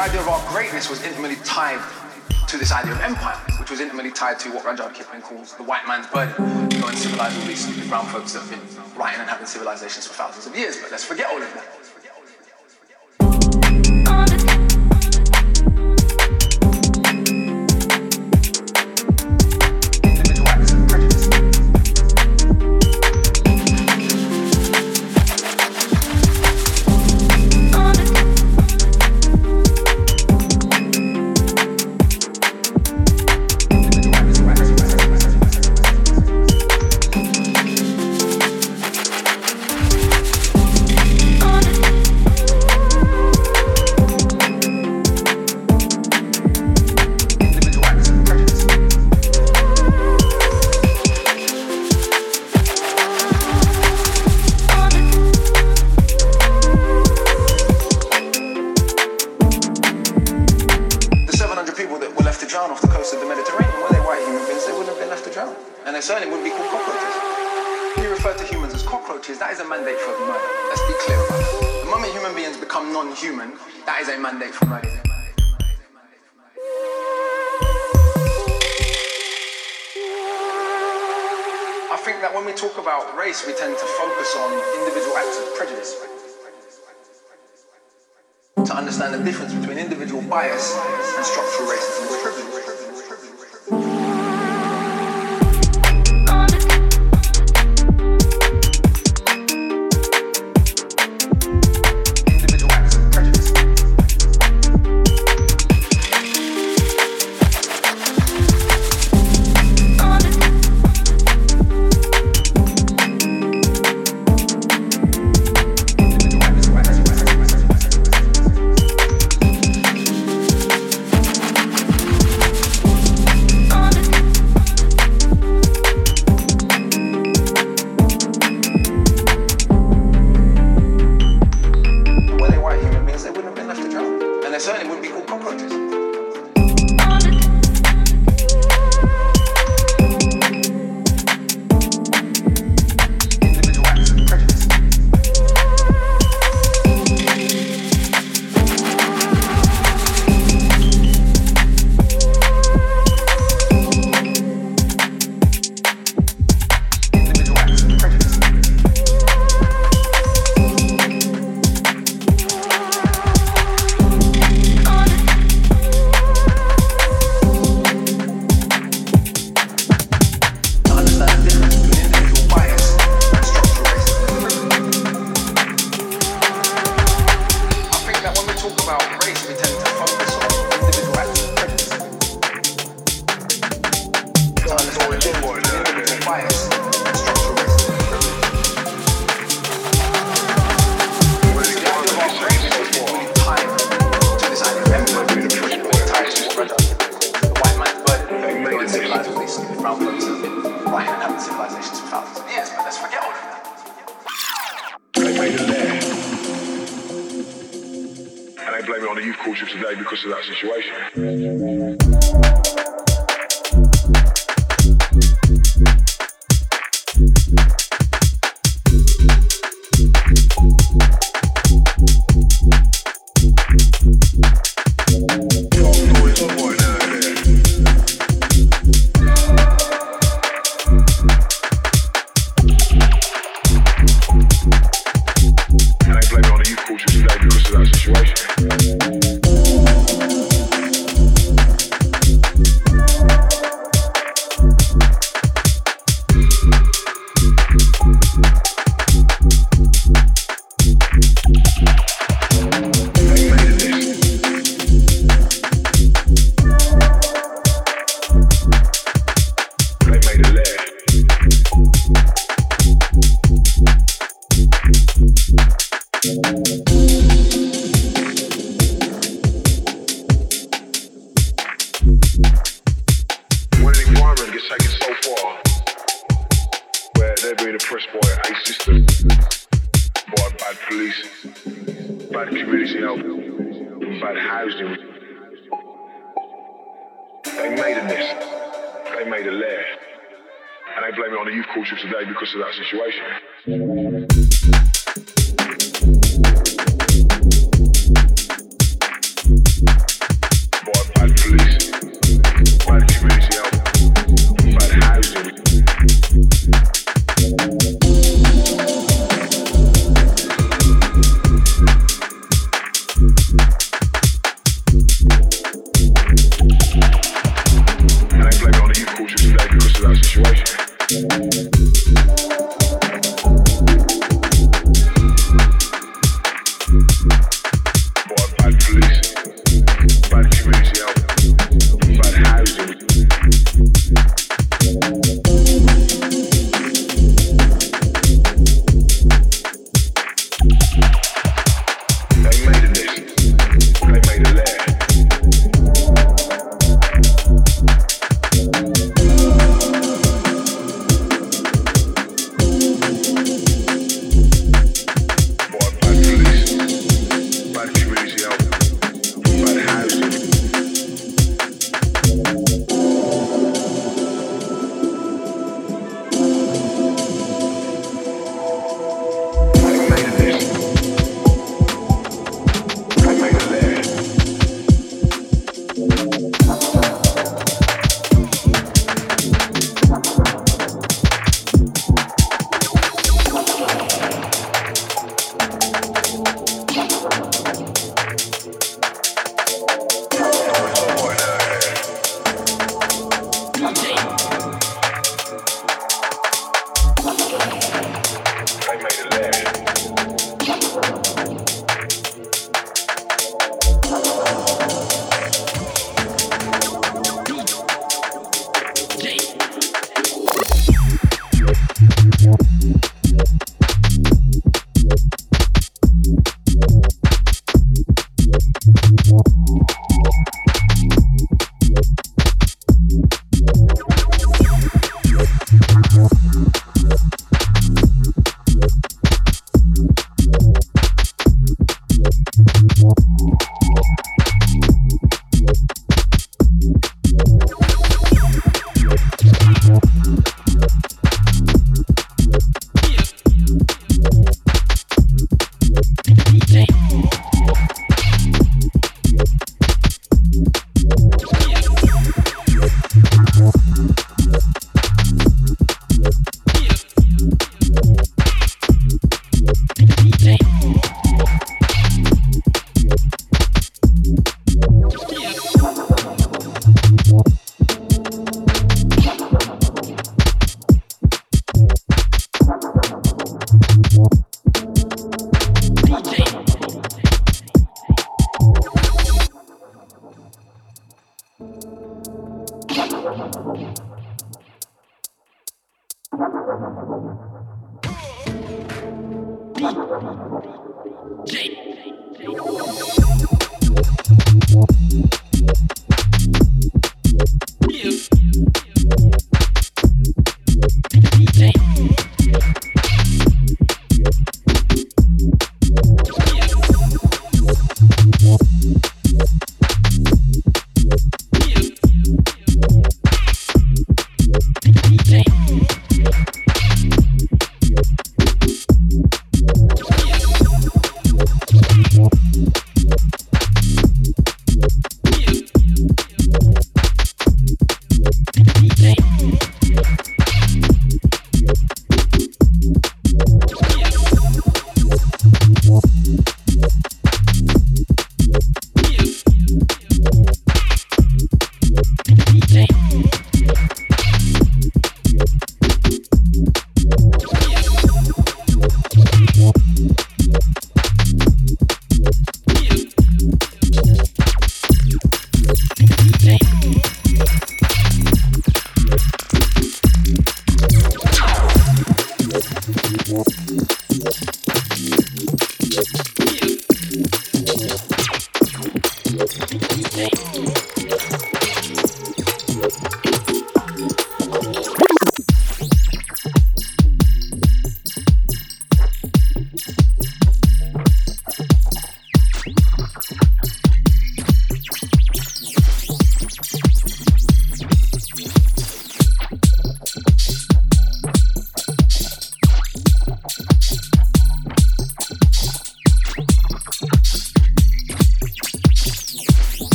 idea of our greatness was intimately tied to this idea of empire, which was intimately tied to what Rudyard Kipling calls the white man's burden. Go and civilize all these brown folks that have been writing and having civilizations for thousands of years. But let's forget all of that.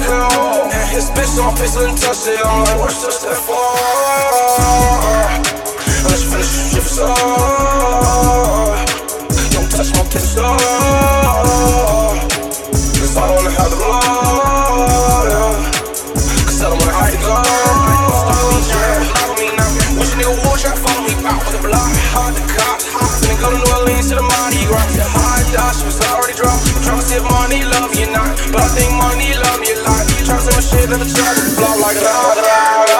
And his bitch on pistol and touched it. I'm like, what's this that for? Let's finish the shit up touch my pistol. Cause I wanna have the blood. Cause I don't wanna would try to follow me the block. The cops. Go to New Orleans to the. The high was already if money love or not. But I think doing shit in the truck, flow like a dog.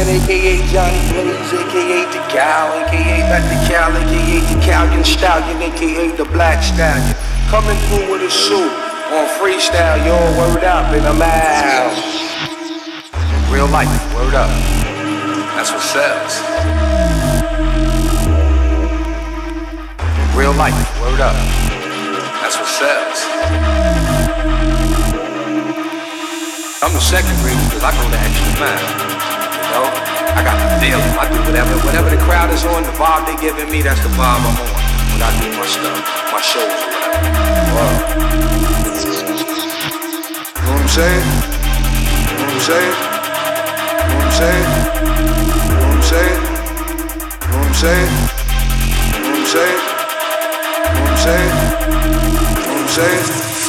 Cal, aka Method Cal, aka back to cow, AKA the Callion Stallion, aka the Black Stallion. Coming through with a suit on freestyle, yo, word up, and I'm. Real life, word up. That's what sells. Real life, word up. That's what sells. I'm the second reason because I go the extra mile. Know, I got the feeling. I do whatever, whatever the crowd is on, the vibe they giving me, that's the vibe I'm on. When I do my stuff, my shows or whatever. Whoa. You know what I'm saying? You know what I'm saying? You know what I'm saying? You know what I'm saying? You know what I'm saying? You know what I'm saying? You know what I'm saying? You know what I'm saying?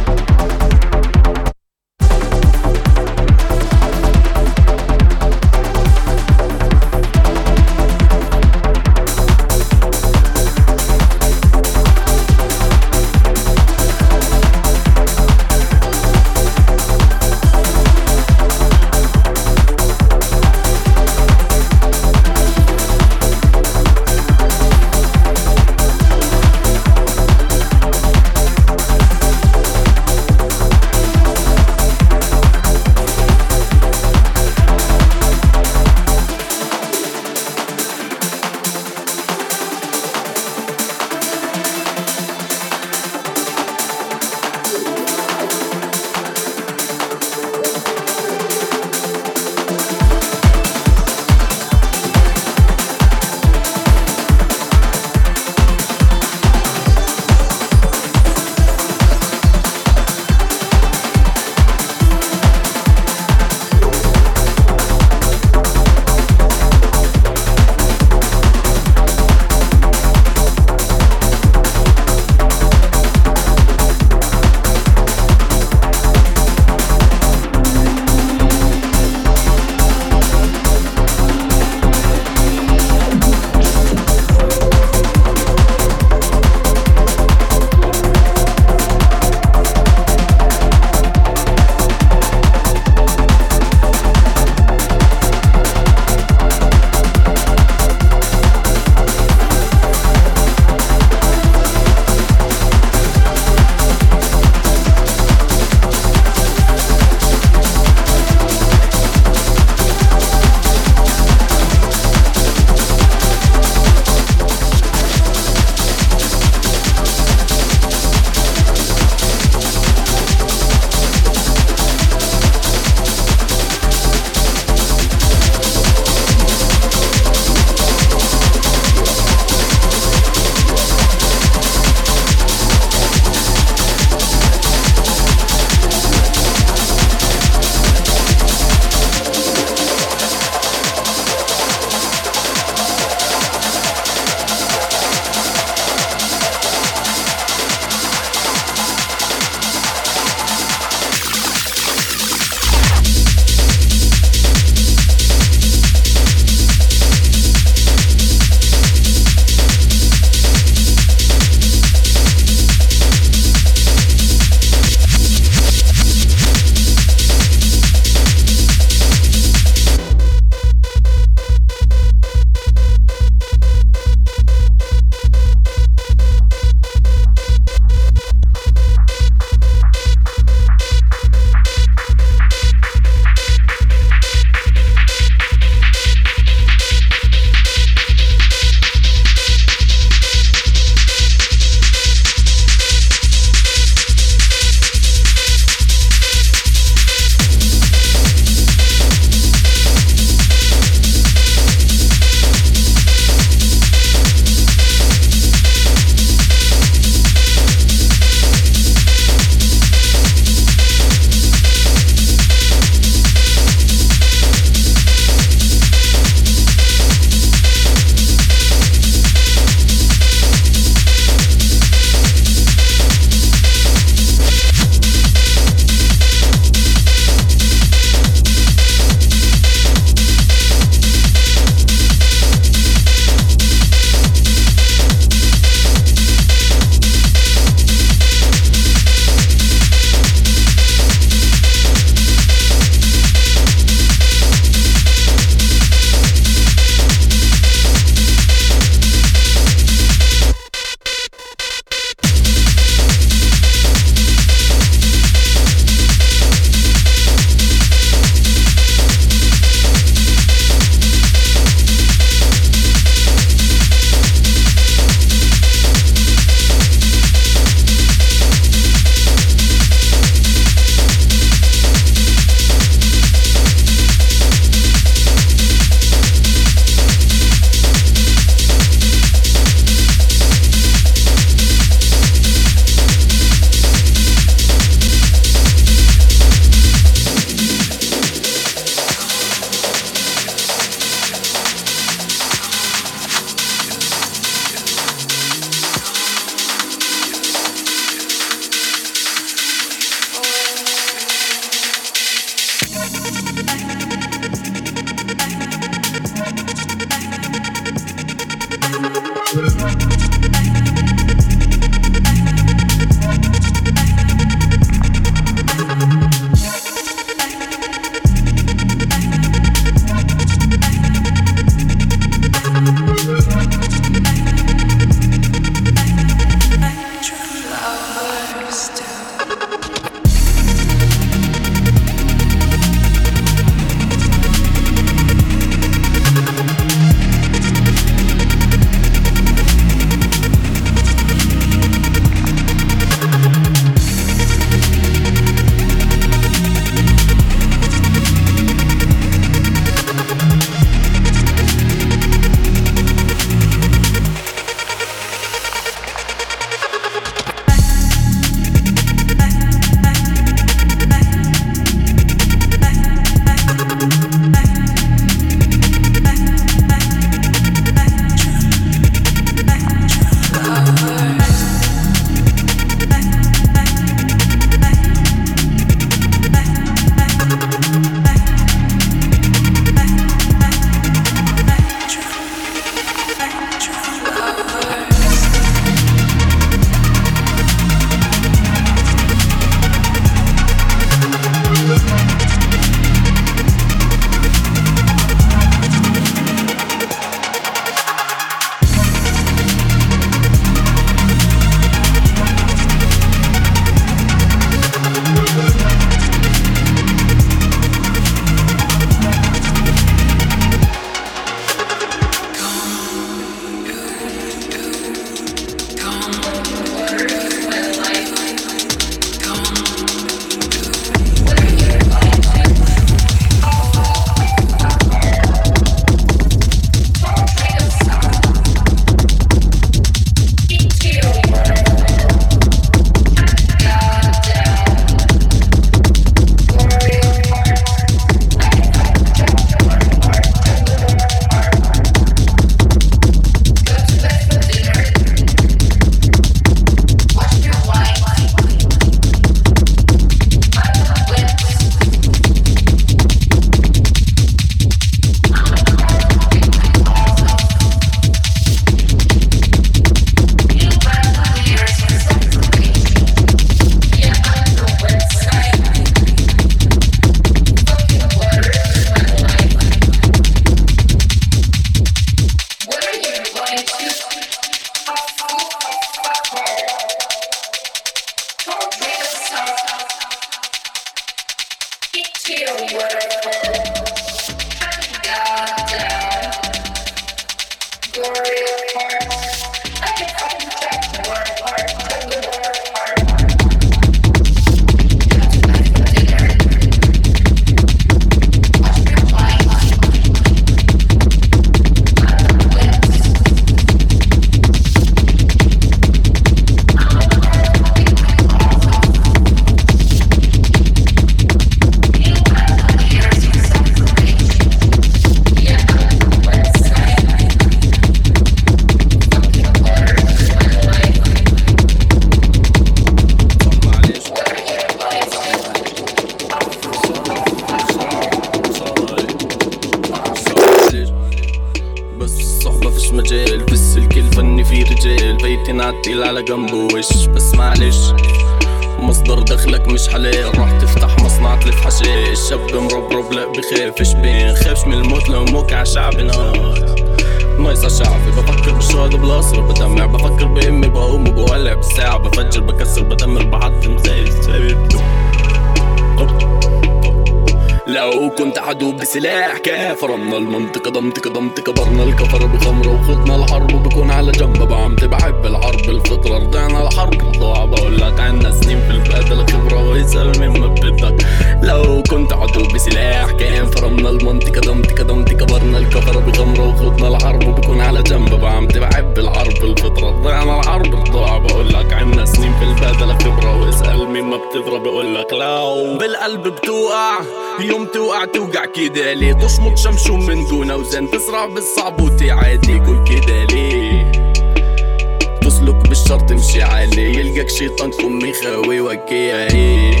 وكيه إيه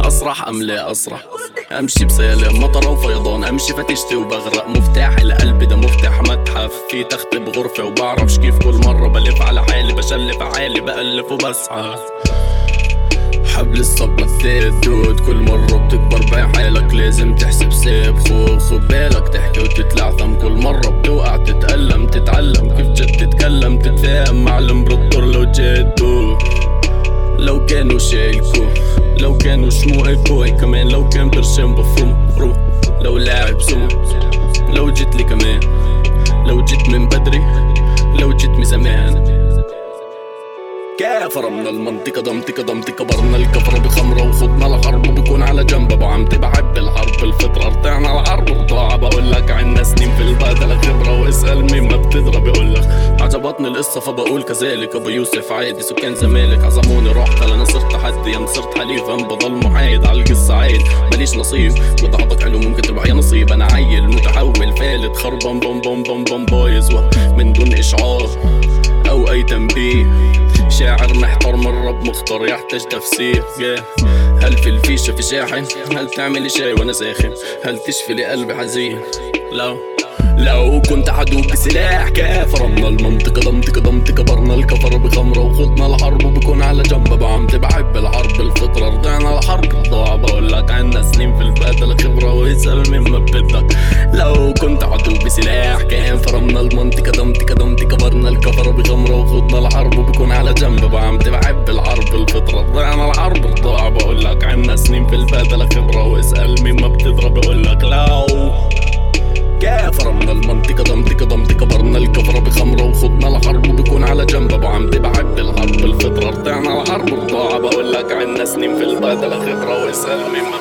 أسرح أم لا أسرح؟ أمشي بسلام مطر وفيضان. أمشي فتشتي وبغرق. مفتاح القلب ده مفتاح متحف. في تخت بغرفة وبعرفش كيف كل مرة بلف على حالي. بشلف عالي بألف وبسعى. حبل الصبر دود كل مرة بتكبر بحالك لازم تحسب سيب خو خو بالك. تحكي وتتلعثم كل مرة بتوقع تتألم. تتعلم كيف جد تتكلم. تتفاهم مع الامبراطور لو جدو لو كانوا شايلكو لو كانوا شموعكو كمان لو كان برشام بفرم فرم لو لاعب سمو لو جيت لي كمان لو جيت من بدري لو جيت من زمان كافر من المنطقة ضمتك ضمتك كبرنا الكفر بخمرة وخدنا الحرب وبكون على جنب ابو عمتي بحب الحرب الفطرة رطعنا الحرب رضاعة بقول لك عنا سنين في البادلة خبرة واسأل مين ما بتضرب. يقول لك عجبتني القصة فبقول كذلك. أبو يوسف عادي سكان زمالك عزموني. رحت أنا صرت حد يا صرت حليفا بضل محايد على القصة عيد ماليش نصيب. وضعتك حلو ممكن تربح يا نصيب. أنا عيل متحول فالت خربان بوم بوم بوم بوم بايظ من دون إشعار أو أي تنبيه. شاعر محتار من رب مختار يحتاج تفسير. Yeah. هل في الفيشة في شاحن؟ هل تعملي شاي وأنا ساخن؟ هل تشفي لي قلبي حزين؟ لو لو كنت عدو بسلاح كافر من المنطقة ضمتك ضمتك كبرنا. الكفر بخمرة وخدنا الحرب وبكون على جنب. بعمتي بحب الحرب الفطرة رضعنا الحرب الضوع بقول لك عنا سنين في البادلة خبرة واسأل مين ما بدك. لو كنت عدو بسلاح كافر من المنطقة ضمتك ضمتك كبرنا. الكفر بخمرة وخدنا الحرب وبكون على جنب. بعمتي بحب الحرب الفطرة رضعنا الحرب الضوع بقول لك عنا سنين في البادلة خبرة واسأل ما بتضرب. بقول لك لو كافر من المنطقة ضمتك ضمتك كبرنا الكفرة بخمرة وخدنا الحرب. وبكون على جنب ابو عمتي بحب الحرب. الفطرة رضعنا الحرب الضاعة بقول لك عنا سنين في البادلة خبرة واسأل مين ما